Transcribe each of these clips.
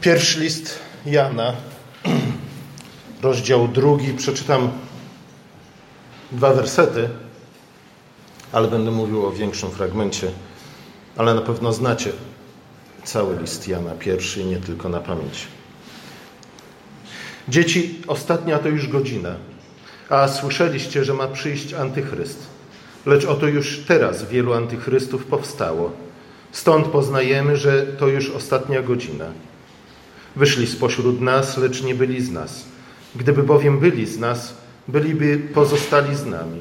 Pierwszy list Jana, rozdział drugi. Przeczytam dwa wersety, ale będę mówił o większym fragmencie. Ale na pewno znacie cały list Jana pierwszy, nie tylko na pamięć. Dzieci, ostatnia to już godzina, a słyszeliście, że ma przyjść antychryst. Lecz oto już teraz wielu antychrystów powstało. Stąd poznajemy, że to już ostatnia godzina. Wyszli spośród nas, lecz nie byli z nas. Gdyby bowiem byli z nas, byliby pozostali z nami.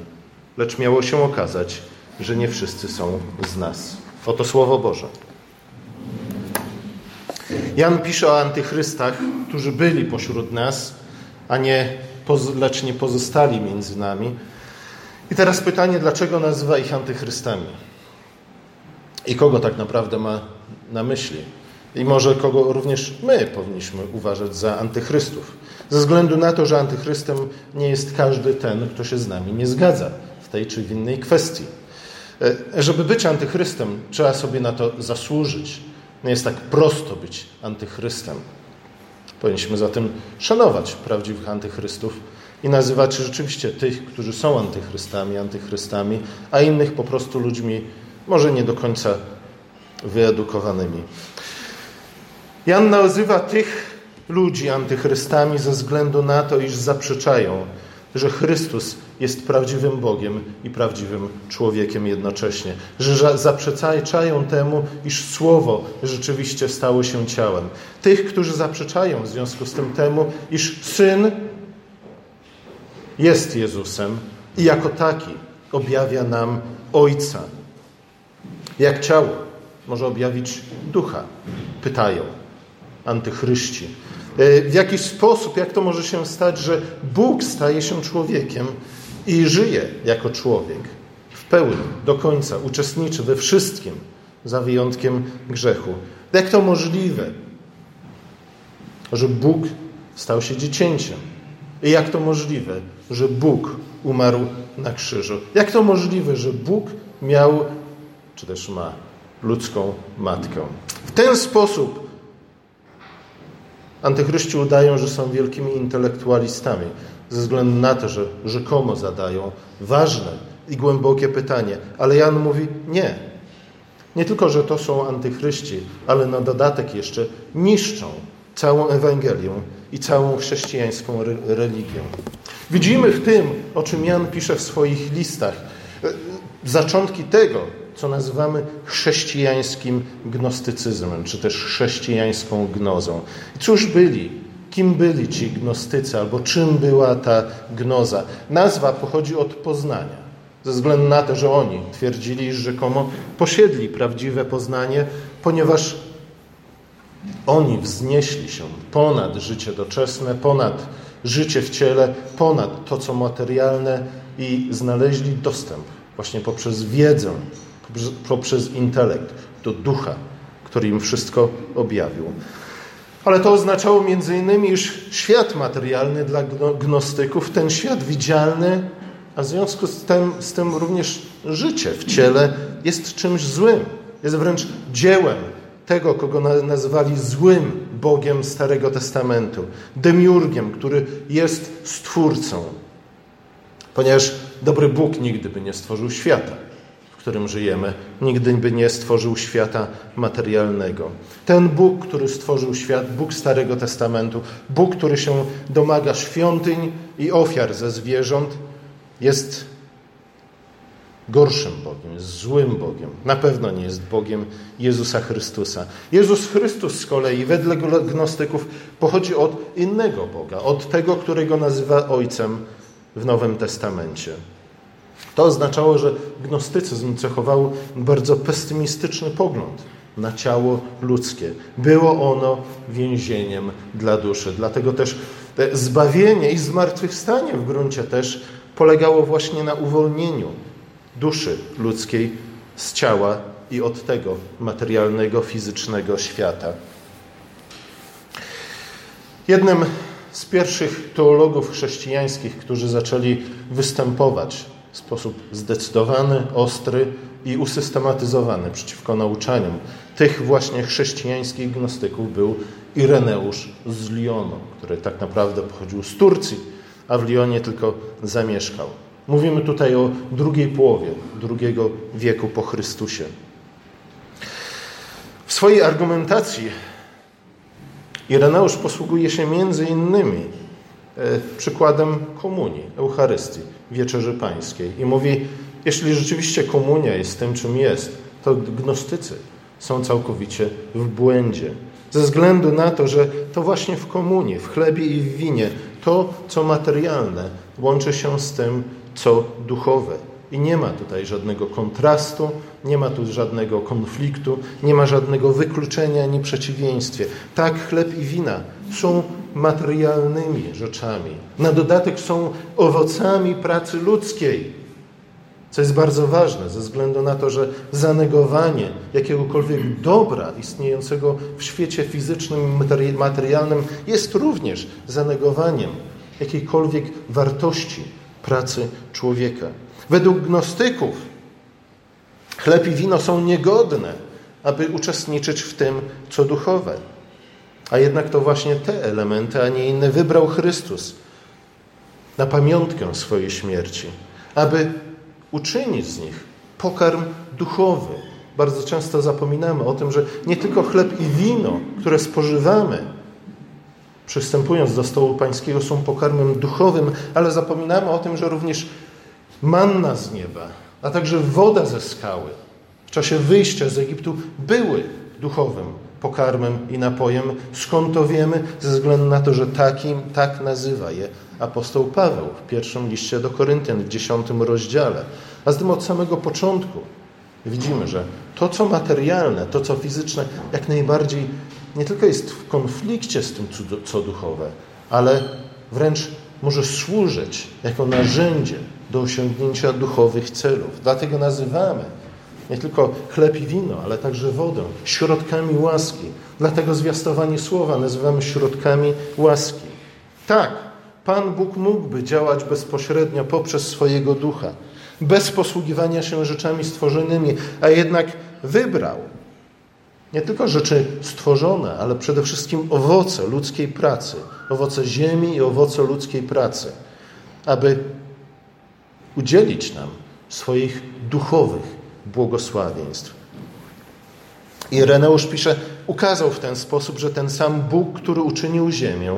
Lecz miało się okazać, że nie wszyscy są z nas. Oto Słowo Boże. Jan pisze o antychrystach, którzy byli pośród nas, a nie, lecz nie pozostali między nami. I teraz pytanie, dlaczego nazywa ich antychrystami? I kogo tak naprawdę ma na myśli? I może kogo również my powinniśmy uważać za antychrystów. Ze względu na to, że antychrystem nie jest każdy ten, kto się z nami nie zgadza w tej czy w innej kwestii. E, żeby być antychrystem, trzeba sobie na to zasłużyć. Nie jest tak prosto być antychrystem. Powinniśmy zatem szanować prawdziwych antychrystów i nazywać rzeczywiście tych, którzy są antychrystami, antychrystami, a innych po prostu ludźmi może nie do końca wyedukowanymi. Jan nazywa tych ludzi antychrystami ze względu na to, iż zaprzeczają, że Chrystus jest prawdziwym Bogiem i prawdziwym człowiekiem jednocześnie. Że zaprzeczają temu, iż Słowo rzeczywiście stało się ciałem. Tych, którzy zaprzeczają w związku z tym temu, iż Syn jest Jezusem i jako taki objawia nam Ojca. Jak ciało może objawić ducha? Pytają antychryści. E, w jakiś sposób, jak to może się stać, że Bóg staje się człowiekiem i żyje jako człowiek w pełni, do końca, uczestniczy we wszystkim, za wyjątkiem grzechu. Jak to możliwe, że Bóg stał się dziecięciem? I jak to możliwe, że Bóg umarł na krzyżu? Jak to możliwe, że Bóg miał, czy też ma, ludzką matkę? W ten sposób Antychryści udają, że są wielkimi intelektualistami, ze względu na to, że rzekomo zadają ważne i głębokie pytanie. Ale Jan mówi nie. Nie tylko, że to są antychryści, ale na dodatek jeszcze niszczą całą Ewangelię i całą chrześcijańską religię. Widzimy w tym, o czym Jan pisze w swoich listach, e, zaczątki tego, co nazywamy chrześcijańskim gnostycyzmem, czy też chrześcijańską gnozą. cóż byli? Kim byli ci gnostycy, albo czym była ta gnoza? Nazwa pochodzi od poznania. Ze względu na to, że oni twierdzili, że rzekomo posiedli prawdziwe poznanie, ponieważ oni wznieśli się ponad życie doczesne, ponad życie w ciele, ponad to, co materialne i znaleźli dostęp właśnie poprzez wiedzę poprzez intelekt, do ducha, który im wszystko objawił. Ale to oznaczało między innymi, iż świat materialny dla gnostyków, ten świat widzialny, a w związku z tym, z tym również życie w ciele jest czymś złym. Jest wręcz dziełem tego, kogo nazywali złym Bogiem Starego Testamentu, demiurgiem, który jest stwórcą. Ponieważ dobry Bóg nigdy by nie stworzył świata którym żyjemy, nigdy by nie stworzył świata materialnego. Ten Bóg, który stworzył świat, Bóg Starego Testamentu, Bóg, który się domaga świątyń i ofiar ze zwierząt, jest gorszym Bogiem, jest złym Bogiem. Na pewno nie jest Bogiem Jezusa Chrystusa. Jezus Chrystus z kolei, wedle gnostyków, pochodzi od innego Boga, od tego, którego nazywa Ojcem w Nowym Testamencie. To oznaczało, że gnostycyzm cechował bardzo pesymistyczny pogląd na ciało ludzkie. Było ono więzieniem dla duszy. Dlatego też zbawienie i zmartwychwstanie w gruncie też polegało właśnie na uwolnieniu duszy ludzkiej z ciała i od tego materialnego, fizycznego świata. Jednym z pierwszych teologów chrześcijańskich, którzy zaczęli występować w sposób zdecydowany, ostry i usystematyzowany przeciwko nauczaniom tych właśnie chrześcijańskich gnostyków był Ireneusz z Lyonu, który tak naprawdę pochodził z Turcji, a w Lyonie tylko zamieszkał. Mówimy tutaj o drugiej połowie II wieku po Chrystusie. W swojej argumentacji Ireneusz posługuje się między innymi przykładem komunii, Eucharystii, Wieczerzy Pańskiej i mówi, jeśli rzeczywiście komunia jest tym, czym jest, to gnostycy są całkowicie w błędzie. Ze względu na to, że to właśnie w komunii, w chlebie i w winie, to, co materialne, łączy się z tym, co duchowe. I nie ma tutaj żadnego kontrastu, nie ma tu żadnego konfliktu, nie ma żadnego wykluczenia ani przeciwieństwie. Tak, chleb i wina są materialnymi rzeczami. Na dodatek są owocami pracy ludzkiej. Co jest bardzo ważne, ze względu na to, że zanegowanie jakiegokolwiek dobra istniejącego w świecie fizycznym materialnym jest również zanegowaniem jakiejkolwiek wartości pracy człowieka. Według gnostyków chleb i wino są niegodne, aby uczestniczyć w tym, co duchowe. A jednak to właśnie te elementy, a nie inne wybrał Chrystus na pamiątkę swojej śmierci, aby uczynić z nich pokarm duchowy. Bardzo często zapominamy o tym, że nie tylko chleb i wino, które spożywamy, przystępując do stołu pańskiego, są pokarmem duchowym, ale zapominamy o tym, że również manna z nieba, a także woda ze skały w czasie wyjścia z Egiptu były duchowym pokarmem i napojem. Skąd to wiemy? Ze względu na to, że takim, tak nazywa je apostoł Paweł w pierwszym liście do Koryntian w dziesiątym rozdziale. A z tym od samego początku widzimy, że to, co materialne, to, co fizyczne, jak najbardziej nie tylko jest w konflikcie z tym, co duchowe, ale wręcz może służyć jako narzędzie do osiągnięcia duchowych celów. Dlatego nazywamy nie tylko chleb i wino, ale także wodę środkami łaski. Dlatego zwiastowanie słowa nazywamy środkami łaski. Tak, Pan Bóg mógłby działać bezpośrednio poprzez swojego ducha, bez posługiwania się rzeczami stworzonymi, a jednak wybrał nie tylko rzeczy stworzone, ale przede wszystkim owoce ludzkiej pracy, owoce ziemi i owoce ludzkiej pracy, aby udzielić nam swoich duchowych błogosławieństw. I Reneusz pisze, ukazał w ten sposób, że ten sam Bóg, który uczynił ziemię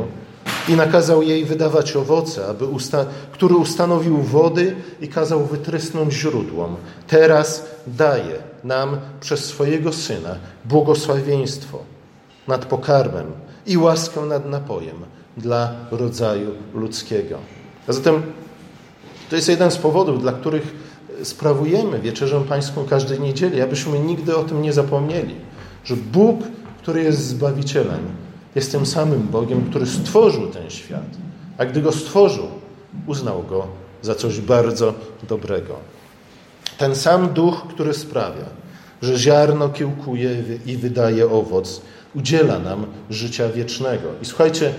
i nakazał jej wydawać owoce, aby usta który ustanowił wody i kazał wytrysnąć źródłom, teraz daje nam przez swojego Syna błogosławieństwo nad pokarmem i łaskę nad napojem dla rodzaju ludzkiego. A zatem to jest jeden z powodów, dla których sprawujemy wieczerzę pańską każdej niedzieli, abyśmy nigdy o tym nie zapomnieli, że Bóg, który jest Zbawicielem, jest tym samym Bogiem, który stworzył ten świat. A gdy go stworzył, uznał go za coś bardzo dobrego. Ten sam duch, który sprawia, że ziarno kiełkuje i wydaje owoc, udziela nam życia wiecznego. I słuchajcie,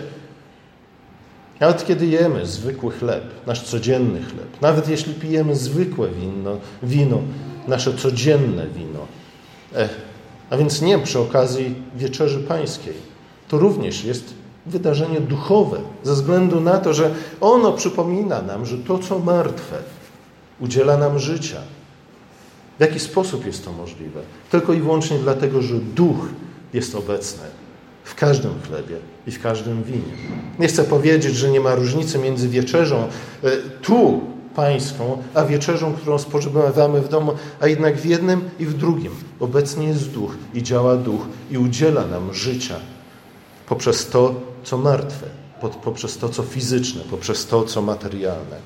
nawet kiedy jemy zwykły chleb, nasz codzienny chleb, nawet jeśli pijemy zwykłe wino, wino nasze codzienne wino, eh, a więc nie przy okazji wieczerzy pańskiej, to również jest wydarzenie duchowe, ze względu na to, że ono przypomina nam, że to, co martwe, udziela nam życia. W jaki sposób jest to możliwe? Tylko i wyłącznie dlatego, że duch jest obecny w każdym chlebie i w każdym winie. Nie chcę powiedzieć, że nie ma różnicy między wieczerzą e, tu pańską, a wieczerzą, którą spożywamy w domu, a jednak w jednym i w drugim obecnie jest duch i działa duch i udziela nam życia poprzez to, co martwe, poprzez to, co fizyczne, poprzez to, co materialne.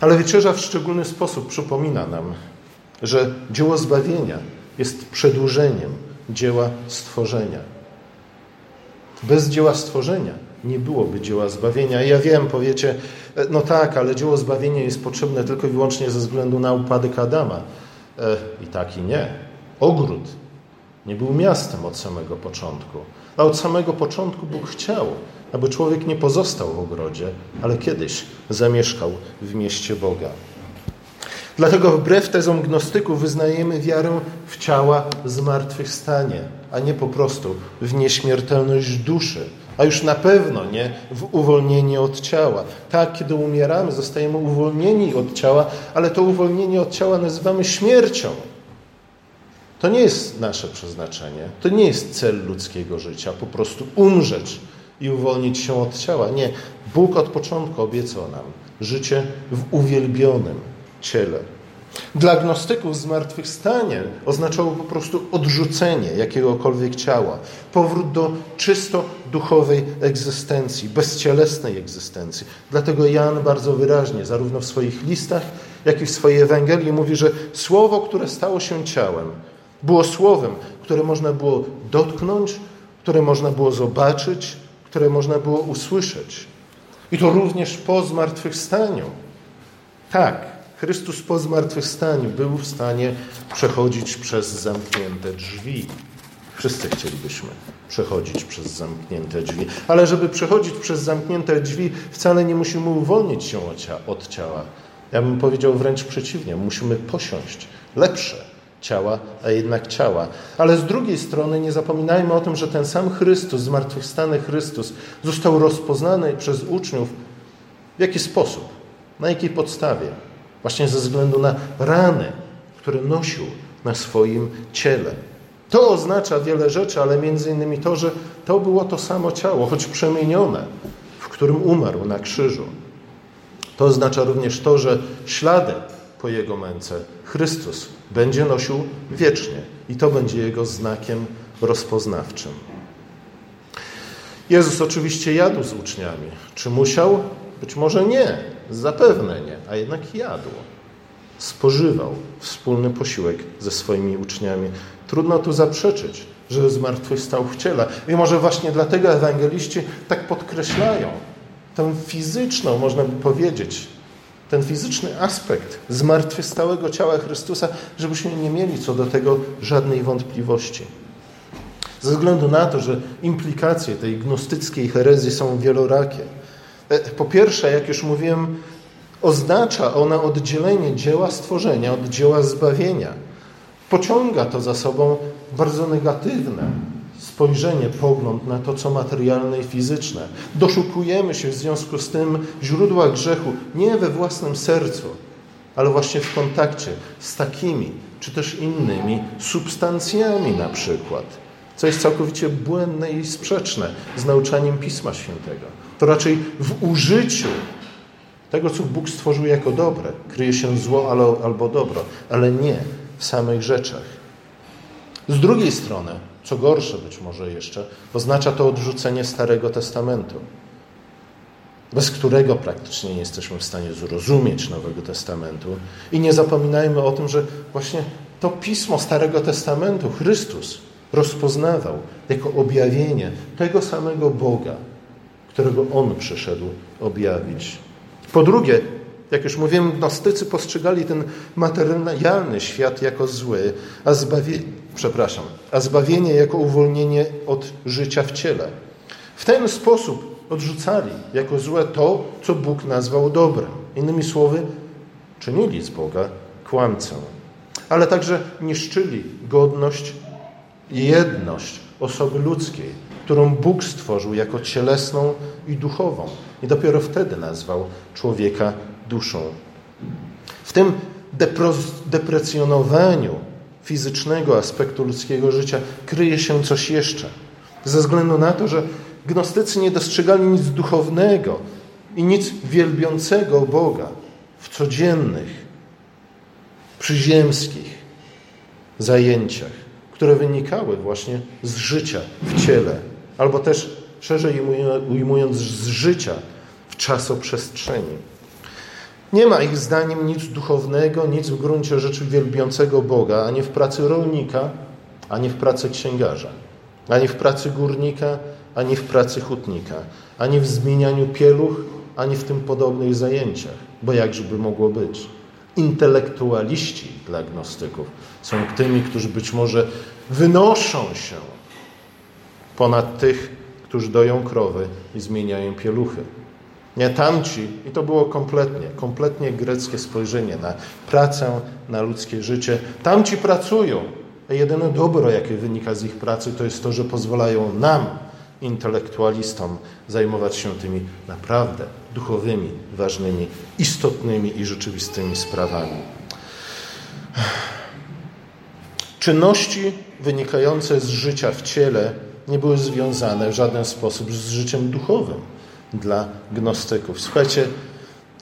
Ale wieczerza w szczególny sposób przypomina nam, że dzieło zbawienia jest przedłużeniem dzieła stworzenia. Bez dzieła stworzenia nie byłoby dzieła zbawienia. Ja wiem, powiecie, no tak, ale dzieło zbawienia jest potrzebne tylko i wyłącznie ze względu na upadek Adama. E, I tak i nie. Ogród nie był miastem od samego początku. A od samego początku Bóg chciał, aby człowiek nie pozostał w ogrodzie, ale kiedyś zamieszkał w mieście Boga. Dlatego wbrew tezom gnostyków wyznajemy wiarę w ciała zmartwychwstanie, a nie po prostu w nieśmiertelność duszy, a już na pewno nie w uwolnienie od ciała. Tak, kiedy umieramy, zostajemy uwolnieni od ciała, ale to uwolnienie od ciała nazywamy śmiercią. To nie jest nasze przeznaczenie, to nie jest cel ludzkiego życia, po prostu umrzeć i uwolnić się od ciała. Nie, Bóg od początku obiecał nam życie w uwielbionym ciele. Dla gnostyków zmartwychwstanie oznaczało po prostu odrzucenie jakiegokolwiek ciała, powrót do czysto duchowej egzystencji, bezcielesnej egzystencji. Dlatego Jan bardzo wyraźnie, zarówno w swoich listach, jak i w swojej Ewangelii, mówi, że słowo, które stało się ciałem, było słowem, które można było dotknąć, które można było zobaczyć, które można było usłyszeć. I to również po zmartwychwstaniu. Tak, Chrystus po zmartwychwstaniu był w stanie przechodzić przez zamknięte drzwi. Wszyscy chcielibyśmy przechodzić przez zamknięte drzwi. Ale żeby przechodzić przez zamknięte drzwi, wcale nie musimy uwolnić się od ciała. Ja bym powiedział wręcz przeciwnie. Musimy posiąść lepsze ciała, a jednak ciała. Ale z drugiej strony nie zapominajmy o tym, że ten sam Chrystus, zmartwychwstany Chrystus, został rozpoznany przez uczniów w jaki sposób, na jakiej podstawie. Właśnie ze względu na rany, które nosił na swoim ciele. To oznacza wiele rzeczy, ale między innymi to, że to było to samo ciało, choć przemienione, w którym umarł na krzyżu. To oznacza również to, że ślady po Jego męce Chrystus będzie nosił wiecznie i to będzie Jego znakiem rozpoznawczym. Jezus oczywiście jadł z uczniami. Czy musiał? Być może nie, zapewne nie, a jednak jadł. Spożywał wspólny posiłek ze swoimi uczniami. Trudno tu zaprzeczyć, że zmartwychwstał w ciele. I może właśnie dlatego ewangeliści tak podkreślają tę fizyczną, można by powiedzieć, ten fizyczny aspekt zmartwychwstałego ciała Chrystusa, żebyśmy nie mieli co do tego żadnej wątpliwości. Ze względu na to, że implikacje tej gnostyckiej herezji są wielorakie. E, po pierwsze, jak już mówiłem, oznacza ona oddzielenie dzieła stworzenia od dzieła zbawienia. Pociąga to za sobą bardzo negatywne spojrzenie, pogląd na to, co materialne i fizyczne. Doszukujemy się w związku z tym źródła grzechu nie we własnym sercu, ale właśnie w kontakcie z takimi czy też innymi substancjami na przykład, co jest całkowicie błędne i sprzeczne z nauczaniem Pisma Świętego. To raczej w użyciu tego, co Bóg stworzył jako dobre, kryje się zło albo dobro, ale nie w samych rzeczach. Z drugiej strony, co gorsze być może jeszcze, oznacza to odrzucenie Starego Testamentu, bez którego praktycznie nie jesteśmy w stanie zrozumieć Nowego Testamentu. I nie zapominajmy o tym, że właśnie to pismo Starego Testamentu Chrystus rozpoznawał jako objawienie tego samego Boga, którego On przyszedł objawić. Po drugie, jak już mówiłem, gnostycy postrzegali ten materialny świat jako zły, a zbawienie, przepraszam, a zbawienie jako uwolnienie od życia w ciele. W ten sposób odrzucali jako złe to, co Bóg nazwał dobrem. Innymi słowy, czynili z Boga kłamcę, ale także niszczyli godność i jedność osoby ludzkiej, którą Bóg stworzył jako cielesną i duchową. I dopiero wtedy nazwał człowieka duszą. W tym deprecjonowaniu fizycznego aspektu ludzkiego życia kryje się coś jeszcze. Ze względu na to, że gnostycy nie dostrzegali nic duchownego i nic wielbiącego Boga w codziennych, przyziemskich zajęciach, które wynikały właśnie z życia w ciele, albo też szerzej ujmując z życia w czasoprzestrzeni. Nie ma ich zdaniem nic duchownego, nic w gruncie rzeczy wielbiącego Boga, ani w pracy rolnika, ani w pracy księgarza, ani w pracy górnika, ani w pracy hutnika, ani w zmienianiu pieluch, ani w tym podobnych zajęciach, bo jakżeby mogło być. Intelektualiści dla gnostyków są tymi, którzy być może wynoszą się ponad tych, którzy doją krowy i zmieniają pieluchy. Nie tamci, i to było kompletnie, kompletnie greckie spojrzenie na pracę, na ludzkie życie. Tamci pracują, a jedyne dobro, jakie wynika z ich pracy, to jest to, że pozwalają nam, intelektualistom, zajmować się tymi naprawdę duchowymi, ważnymi, istotnymi i rzeczywistymi sprawami. Czynności wynikające z życia w ciele nie były związane w żaden sposób z życiem duchowym dla gnostyków. Słuchajcie,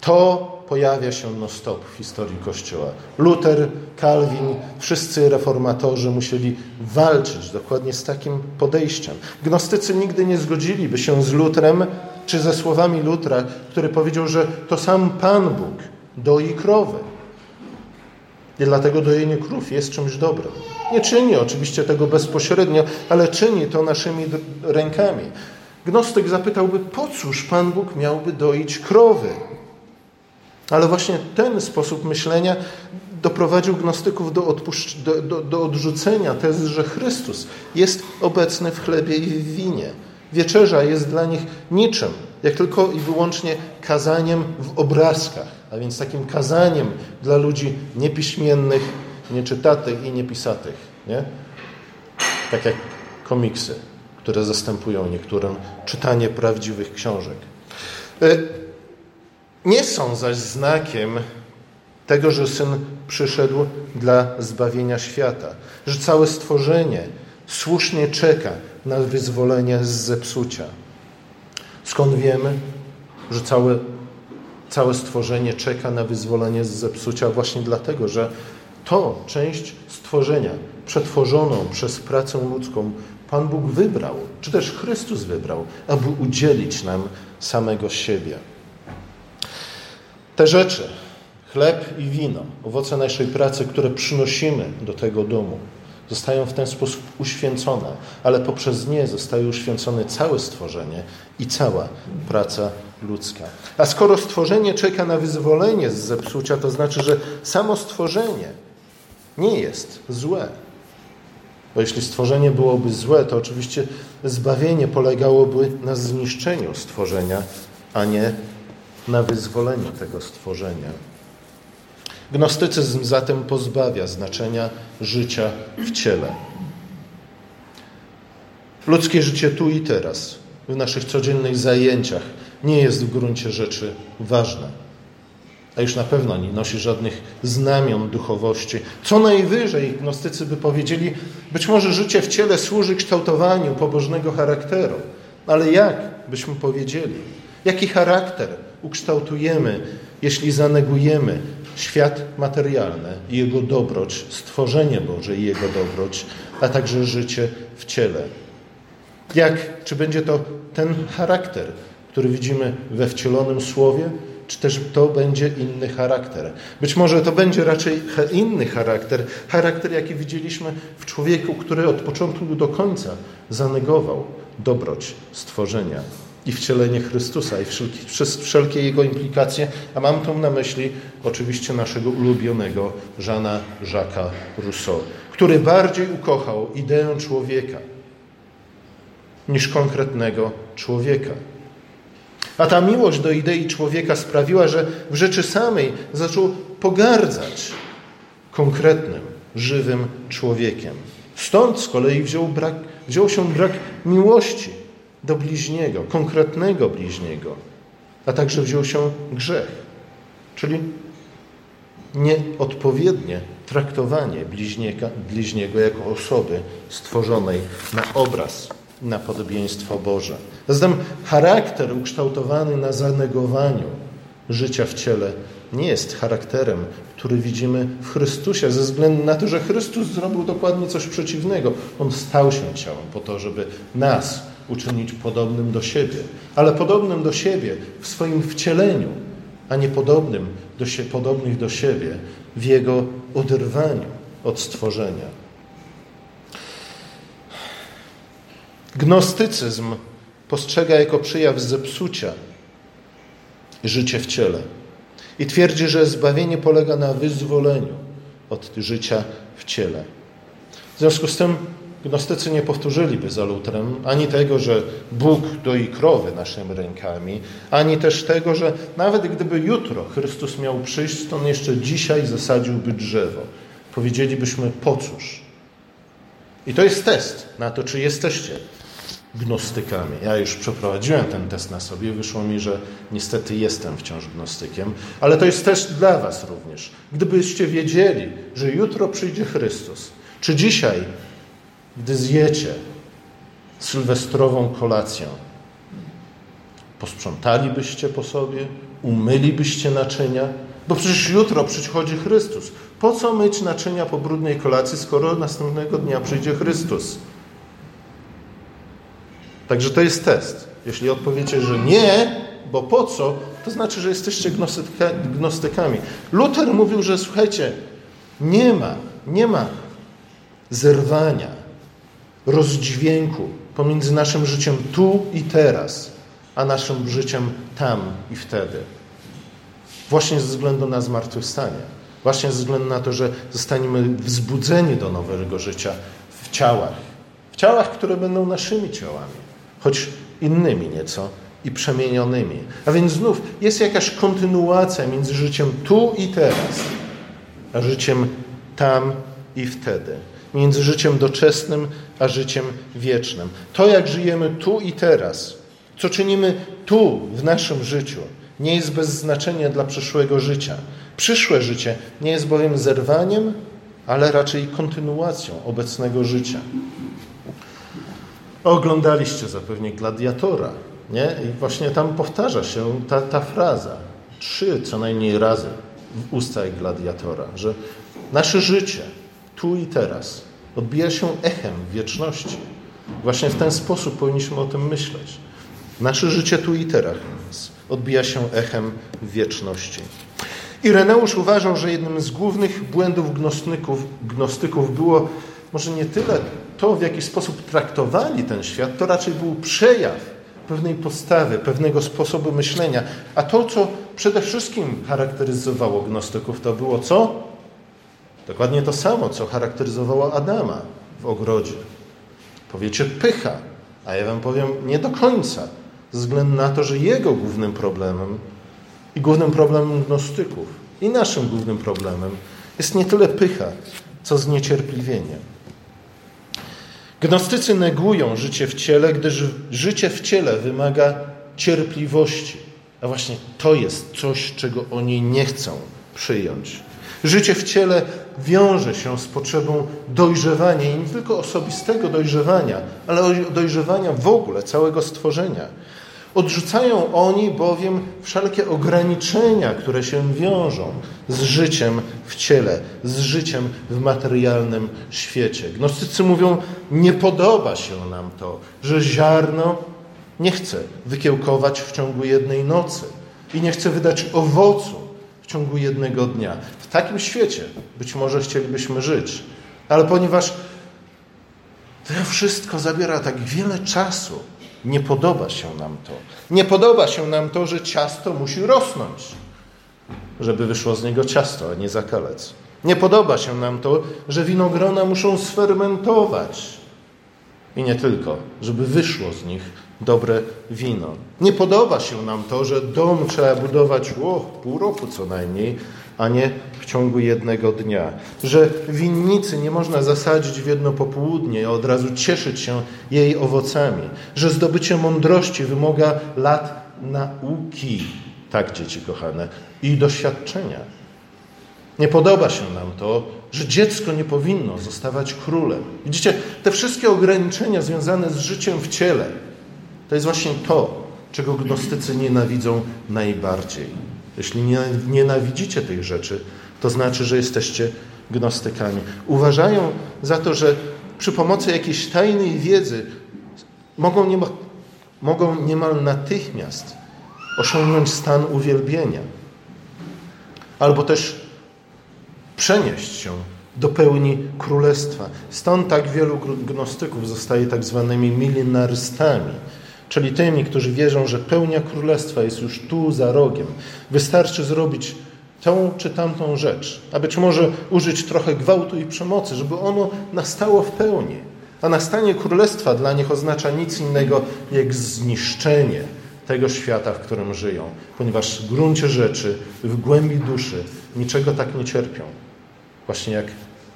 to pojawia się non-stop w historii Kościoła. Luther, Calvin, wszyscy reformatorzy musieli walczyć dokładnie z takim podejściem. Gnostycy nigdy nie zgodziliby się z Lutrem czy ze słowami Lutra, który powiedział, że to sam Pan Bóg doi krowy. I dlatego dojenie krów jest czymś dobrym. Nie czyni oczywiście tego bezpośrednio, ale czyni to naszymi rękami. Gnostyk zapytałby, po cóż Pan Bóg miałby doić krowy? Ale właśnie ten sposób myślenia doprowadził gnostyków do, do, do, do odrzucenia tezy, że Chrystus jest obecny w chlebie i w winie. Wieczerza jest dla nich niczym, jak tylko i wyłącznie kazaniem w obrazkach, a więc takim kazaniem dla ludzi niepiśmiennych, nieczytatych i niepisatych. Nie? Tak jak komiksy, które zastępują niektórym czytanie prawdziwych książek. E, nie są zaś znakiem tego, że Syn przyszedł dla zbawienia świata, że całe stworzenie słusznie czeka na wyzwolenie z zepsucia. Skąd wiemy, że całe, całe stworzenie czeka na wyzwolenie z zepsucia? Właśnie dlatego, że to część stworzenia przetworzoną przez pracę ludzką Pan Bóg wybrał, czy też Chrystus wybrał, aby udzielić nam samego siebie. Te rzeczy, chleb i wino, owoce naszej pracy, które przynosimy do tego domu, zostają w ten sposób uświęcone, ale poprzez nie zostaje uświęcone całe stworzenie i cała praca ludzka. A skoro stworzenie czeka na wyzwolenie z zepsucia, to znaczy, że samo stworzenie nie jest złe. Bo jeśli stworzenie byłoby złe, to oczywiście zbawienie polegałoby na zniszczeniu stworzenia, a nie na wyzwoleniu tego stworzenia. Gnostycyzm zatem pozbawia znaczenia życia w ciele. Ludzkie życie tu i teraz, w naszych codziennych zajęciach, nie jest w gruncie rzeczy ważne. A już na pewno nie nosi żadnych znamion duchowości. Co najwyżej gnostycy by powiedzieli, być może życie w ciele służy kształtowaniu pobożnego charakteru. Ale jak byśmy powiedzieli? Jaki charakter ukształtujemy, jeśli zanegujemy świat materialny i jego dobroć, stworzenie Boże i jego dobroć, a także życie w ciele. Jak, czy będzie to ten charakter, który widzimy we wcielonym słowie, czy też to będzie inny charakter. Być może to będzie raczej inny charakter, charakter, jaki widzieliśmy w człowieku, który od początku do końca zanegował dobroć stworzenia i wcielenie Chrystusa i wszelkie jego implikacje, a mam tu na myśli oczywiście naszego ulubionego Żana Jacques'a Rousseau, który bardziej ukochał ideę człowieka niż konkretnego człowieka. A ta miłość do idei człowieka sprawiła, że w rzeczy samej zaczął pogardzać konkretnym, żywym człowiekiem. Stąd z kolei wziął, brak, wziął się brak miłości do bliźniego, konkretnego bliźniego, a także wziął się grzech, czyli nieodpowiednie traktowanie bliźniego, jako osoby stworzonej na obraz, na podobieństwo Boże. Zatem charakter ukształtowany na zanegowaniu życia w ciele nie jest charakterem, który widzimy w Chrystusie, ze względu na to, że Chrystus zrobił dokładnie coś przeciwnego. On stał się ciałem po to, żeby nas uczynić podobnym do siebie, ale podobnym do siebie w swoim wcieleniu, a nie podobnym do podobnych do siebie w jego oderwaniu od stworzenia. Gnostycyzm postrzega jako przejaw zepsucia życie w ciele i twierdzi, że zbawienie polega na wyzwoleniu od życia w ciele. W związku z tym Gnostycy nie powtórzyliby za Lutrem ani tego, że Bóg doi krowy naszymi rękami, ani też tego, że nawet gdyby jutro Chrystus miał przyjść, to on jeszcze dzisiaj zasadziłby drzewo. Powiedzielibyśmy, po cóż? I to jest test na to, czy jesteście gnostykami. Ja już przeprowadziłem ten test na sobie, wyszło mi, że niestety jestem wciąż gnostykiem, ale to jest test dla Was również. Gdybyście wiedzieli, że jutro przyjdzie Chrystus, czy dzisiaj, gdy zjecie sylwestrową kolację, posprzątalibyście po sobie, umylibyście naczynia, bo przecież jutro przychodzi Chrystus. Po co myć naczynia po brudnej kolacji, skoro następnego dnia przyjdzie Chrystus? Także to jest test. Jeśli odpowiecie, że nie, bo po co, to znaczy, że jesteście gnostykami. Luther mówił, że słuchajcie, nie ma, nie ma zerwania, rozdźwięku pomiędzy naszym życiem tu i teraz, a naszym życiem tam i wtedy. Właśnie ze względu na zmartwychwstanie. Właśnie ze względu na to, że zostaniemy wzbudzeni do nowego życia w ciałach. W ciałach, które będą naszymi ciałami choć innymi nieco i przemienionymi. A więc znów jest jakaś kontynuacja między życiem tu i teraz, a życiem tam i wtedy. Między życiem doczesnym a życiem wiecznym. To, jak żyjemy tu i teraz, co czynimy tu w naszym życiu, nie jest bez znaczenia dla przyszłego życia. Przyszłe życie nie jest bowiem zerwaniem, ale raczej kontynuacją obecnego życia. Oglądaliście zapewne Gladiatora, nie? I właśnie tam powtarza się ta, ta fraza trzy co najmniej razy w ustach Gladiatora, że nasze życie tu i teraz odbija się echem wieczności. Właśnie w ten sposób powinniśmy o tym myśleć. Nasze życie tu i teraz odbija się echem wieczności. Ireneusz uważał, że jednym z głównych błędów gnostyków, gnostyków było może nie tyle to, w jaki sposób traktowali ten świat, to raczej był przejaw pewnej postawy, pewnego sposobu myślenia. A to, co przede wszystkim charakteryzowało gnostyków, to było co? Dokładnie to samo, co charakteryzowało Adama w ogrodzie. Powiecie pycha, a ja wam powiem nie do końca, ze względu na to, że jego głównym problemem i głównym problemem gnostyków i naszym głównym problemem jest nie tyle pycha, co zniecierpliwienie. Gnostycy negują życie w ciele, gdyż życie w ciele wymaga cierpliwości. A właśnie to jest coś, czego oni nie chcą przyjąć. Życie w ciele wiąże się z potrzebą dojrzewania i nie tylko osobistego dojrzewania, ale dojrzewania w ogóle całego stworzenia. Odrzucają oni bowiem wszelkie ograniczenia, które się wiążą z życiem w ciele, z życiem w materialnym świecie. Gnostycy mówią, nie podoba się nam to, że ziarno nie chce wykiełkować w ciągu jednej nocy i nie chce wydać owocu w ciągu jednego dnia. W takim świecie być może chcielibyśmy żyć, ale ponieważ to wszystko zabiera tak wiele czasu, nie podoba się nam to. Nie podoba się nam to, że ciasto musi rosnąć, żeby wyszło z niego ciasto, a nie zakalec. Nie podoba się nam to, że winogrona muszą sfermentować. I nie tylko, żeby wyszło z nich dobre wino. Nie podoba się nam to, że dom trzeba budować o, pół roku co najmniej, a nie w ciągu jednego dnia. Że winnicy nie można zasadzić w jedno popołudnie, a od razu cieszyć się jej owocami. Że zdobycie mądrości wymaga lat nauki, tak dzieci kochane, i doświadczenia. Nie podoba się nam to, że dziecko nie powinno zostawać królem. Widzicie, te wszystkie ograniczenia związane z życiem w ciele, to jest właśnie to, czego gnostycy nienawidzą najbardziej. Jeśli nienawidzicie tych rzeczy, to znaczy, że jesteście gnostykami. Uważają za to, że przy pomocy jakiejś tajnej wiedzy mogą, niemal, mogą niemal natychmiast osiągnąć stan uwielbienia. Albo też przenieść się do pełni królestwa. Stąd tak wielu gnostyków zostaje tak zwanymi milenarystami czyli tymi, którzy wierzą, że pełnia królestwa jest już tu za rogiem. Wystarczy zrobić tą czy tamtą rzecz, a być może użyć trochę gwałtu i przemocy, żeby ono nastało w pełni. A nastanie królestwa dla nich oznacza nic innego jak zniszczenie tego świata, w którym żyją, ponieważ w gruncie rzeczy, w głębi duszy niczego tak nie cierpią, właśnie jak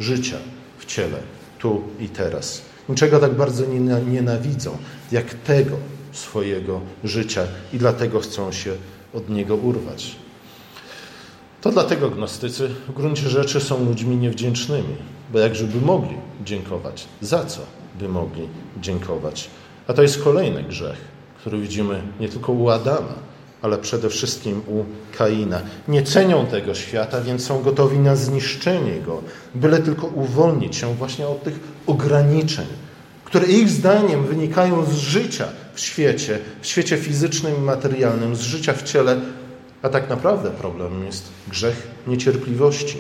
życia w ciele, tu i teraz. Niczego tak bardzo nie nienawidzą, jak tego swojego życia i dlatego chcą się od niego urwać. To dlatego gnostycy w gruncie rzeczy są ludźmi niewdzięcznymi, bo jakżeby mogli dziękować, za co by mogli dziękować? A to jest kolejny grzech, który widzimy nie tylko u Adama, ale przede wszystkim u Kaina. Nie cenią tego świata, więc są gotowi na zniszczenie go, byle tylko uwolnić się właśnie od tych ograniczeń, które ich zdaniem wynikają z życia w świecie, w świecie fizycznym i materialnym, z życia w ciele, a tak naprawdę problemem jest grzech niecierpliwości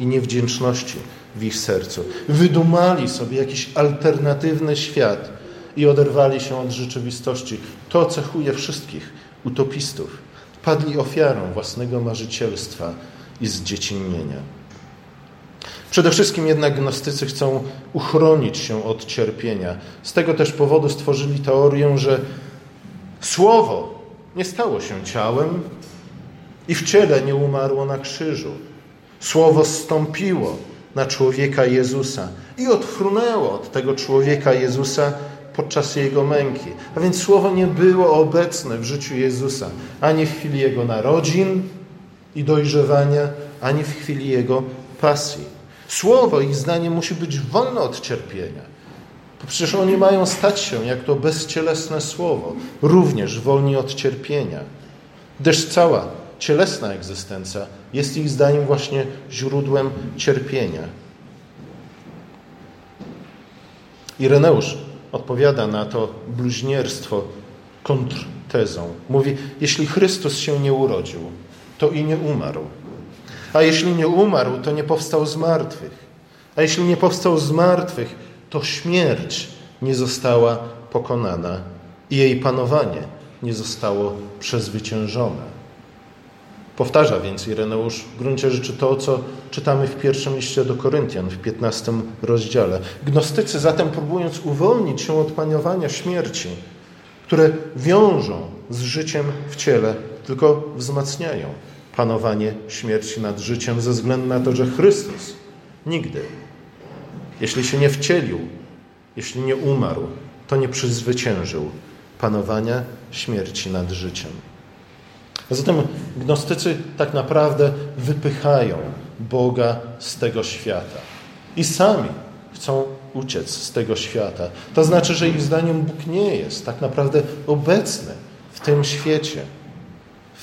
i niewdzięczności w ich sercu. Wydumali sobie jakiś alternatywny świat i oderwali się od rzeczywistości. To cechuje wszystkich utopistów. Padli ofiarą własnego marzycielstwa i zdziecinnienia. Przede wszystkim jednak gnostycy chcą uchronić się od cierpienia. Z tego też powodu stworzyli teorię, że słowo nie stało się ciałem i w ciele nie umarło na krzyżu. Słowo zstąpiło na człowieka Jezusa i odfrunęło od tego człowieka Jezusa podczas Jego męki. A więc Słowo nie było obecne w życiu Jezusa ani w chwili Jego narodzin i dojrzewania, ani w chwili Jego pasji. Słowo, ich zdaniem, musi być wolne od cierpienia. Przecież oni mają stać się, jak to bezcielesne Słowo, również wolni od cierpienia. Gdyż cała cielesna egzystencja jest ich zdaniem właśnie źródłem cierpienia. Ireneusz odpowiada na to bluźnierstwo kontrtezą. Mówi, jeśli Chrystus się nie urodził, to i nie umarł. A jeśli nie umarł, to nie powstał z martwych. A jeśli nie powstał z martwych, to śmierć nie została pokonana i jej panowanie nie zostało przezwyciężone. Powtarza więc Ireneusz w gruncie rzeczy to, co czytamy w pierwszym liście do Koryntian w 15 rozdziale. Gnostycy zatem próbując uwolnić się od panowania śmierci, które wiążą z życiem w ciele, tylko wzmacniają panowanie śmierci nad życiem ze względu na to, że Chrystus nigdy, jeśli się nie wcielił, jeśli nie umarł, to nie przezwyciężył panowania śmierci nad życiem. Zatem gnostycy tak naprawdę wypychają Boga z tego świata i sami chcą uciec z tego świata. To znaczy, że ich zdaniem Bóg nie jest tak naprawdę obecny w tym świecie,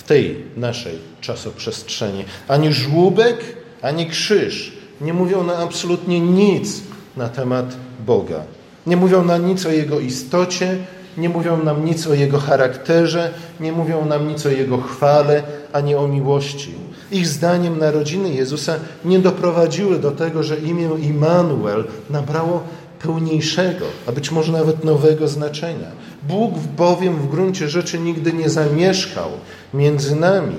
w tej naszej czasoprzestrzeni. Ani żłóbek, ani krzyż nie mówią nam absolutnie nic na temat Boga. Nie mówią nam nic o Jego istocie, nie mówią nam nic o Jego charakterze, nie mówią nam nic o Jego chwale, ani o miłości. Ich zdaniem narodziny Jezusa nie doprowadziły do tego, że imię Immanuel nabrało pełniejszego, a być może nawet nowego znaczenia. Bóg bowiem w gruncie rzeczy nigdy nie zamieszkał między nami.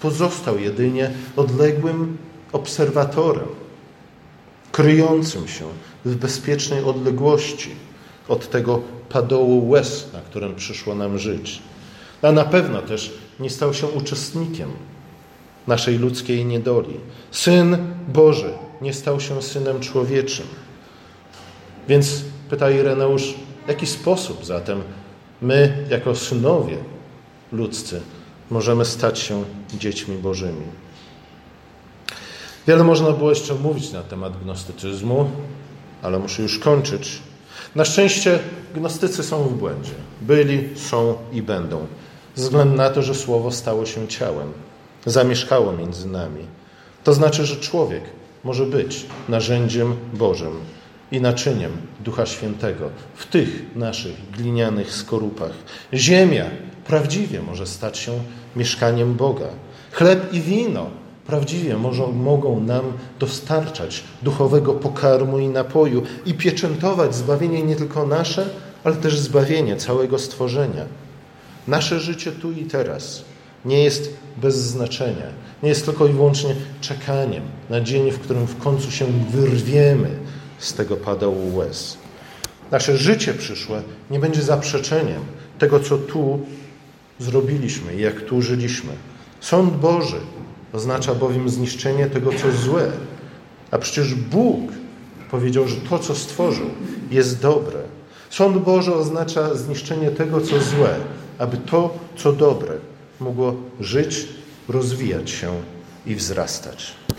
Pozostał jedynie odległym obserwatorem, kryjącym się w bezpiecznej odległości od tego padołu łez, na którym przyszło nam żyć. A na pewno też nie stał się uczestnikiem naszej ludzkiej niedoli. Syn Boży nie stał się synem człowieczym. Więc pyta Ireneusz, w jaki sposób zatem my, jako synowie ludzcy, możemy stać się dziećmi Bożymi? Wiele można było jeszcze mówić na temat gnostycyzmu, ale muszę już kończyć. Na szczęście gnostycy są w błędzie. Byli, są i będą. Ze względu na to, że Słowo stało się ciałem, zamieszkało między nami. To znaczy, że człowiek może być narzędziem Bożym i naczyniem Ducha Świętego w tych naszych glinianych skorupach. Ziemia prawdziwie może stać się mieszkaniem Boga. Chleb i wino prawdziwie może, mogą nam dostarczać duchowego pokarmu i napoju i pieczętować zbawienie nie tylko nasze, ale też zbawienie całego stworzenia. Nasze życie tu i teraz nie jest bez znaczenia. Nie jest tylko i wyłącznie czekaniem na dzień, w którym w końcu się wyrwiemy z tego padału łez. Nasze życie przyszłe nie będzie zaprzeczeniem tego, co tu zrobiliśmy i jak tu żyliśmy. Sąd Boży oznacza bowiem zniszczenie tego, co złe. A przecież Bóg powiedział, że to, co stworzył, jest dobre. Sąd Boży oznacza zniszczenie tego, co złe, aby to, co dobre, mogło żyć, rozwijać się i wzrastać.